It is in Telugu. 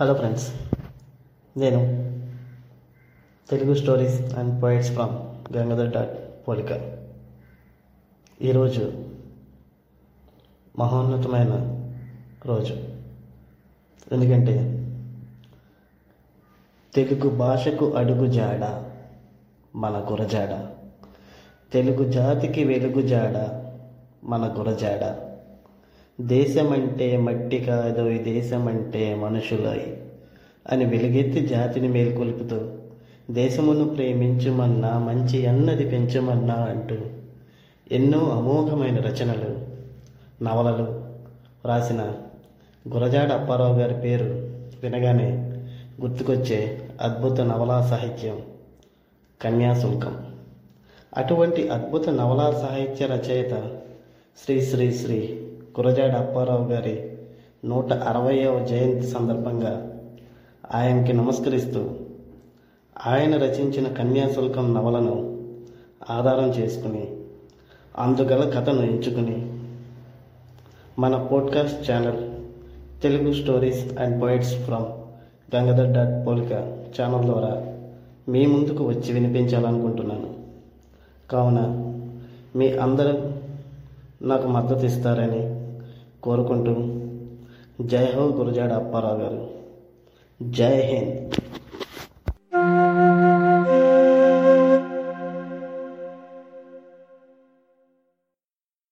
హలో ఫ్రెండ్స్ నేను Telugu stories and poets from Gangadhar dot పోలిక ఈరోజు మహోన్నతమైన రోజు. ఎందుకంటే తెలుగు భాషకు అడుగు జాడ మన గురజాడ. తెలుగు జాతికి వెలుగు జాడ మన గురజాడ. దేశమంటే మట్టి కాదు ఈ దేశమంటే మనుషులై అని వెలుగెత్తి జాతిని మేల్కొల్పుతూ దేశమును ప్రేమించుమన్నా మంచి అన్నది పెంచమన్నా అంటూ ఎన్నో అమోఘమైన రచనలు నవలలు రాసిన గురజాడ అప్పారావు గారి పేరు వినగానే గుర్తుకొచ్చే అద్భుత నవలా సాహిత్యం కన్యాశుల్కం. అటువంటి అద్భుత నవలా సాహిత్య రచయిత శ్రీ శ్రీ శ్రీ గురజాడ అప్పారావు గారి నూట అరవయవ జయంతి సందర్భంగా ఆయనకి నమస్కరిస్తూ ఆయన రచించిన కన్యాశుల్కం నవలను ఆధారం చేసుకుని అందుగల కథను ఎంచుకుని మన podcast channel Telugu stories and poets from Gangadhar dot పోలిక ఛానల్ ద్వారా మీ ముందుకు వచ్చి వినిపించాలనుకుంటున్నాను. కావున మీ అందరూ నాకు మద్దతు ఇస్తారని కోరుకుంటూ జై హో గురజాడ అప్పారావు గారు. జై హింద్.